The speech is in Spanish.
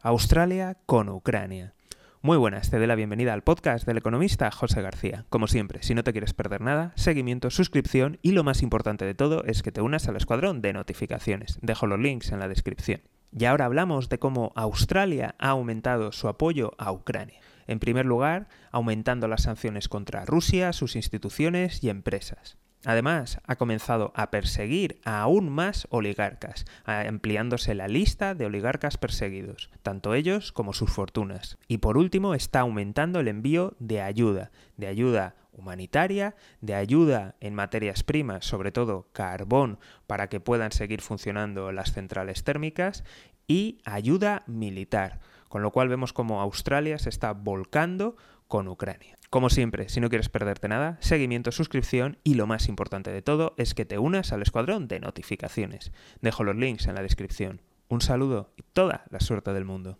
Australia con Ucrania. Muy buenas, te doy la bienvenida al podcast del economista José García. Como siempre, si no te quieres perder nada, seguimiento, suscripción y lo más importante de todo es que te unas al escuadrón de notificaciones. Dejo los links en la descripción. Y ahora hablamos de cómo Australia ha aumentado su apoyo a Ucrania. En primer lugar, aumentando las sanciones contra Rusia, sus instituciones y empresas. Además, ha comenzado a perseguir a aún más oligarcas, ampliándose la lista de oligarcas perseguidos, tanto ellos como sus fortunas. Y por último, está aumentando el envío de ayuda, de ayuda humanitaria, de ayuda en materias primas, sobre todo carbón, para que puedan seguir funcionando las centrales térmicas, y ayuda militar, con lo cual vemos como Australia se está volcando con Ucrania. Como siempre, si no quieres perderte nada, seguimiento, suscripción y lo más importante de todo es que te unas al escuadrón de notificaciones. Dejo los links en la descripción. Un saludo y toda la suerte del mundo.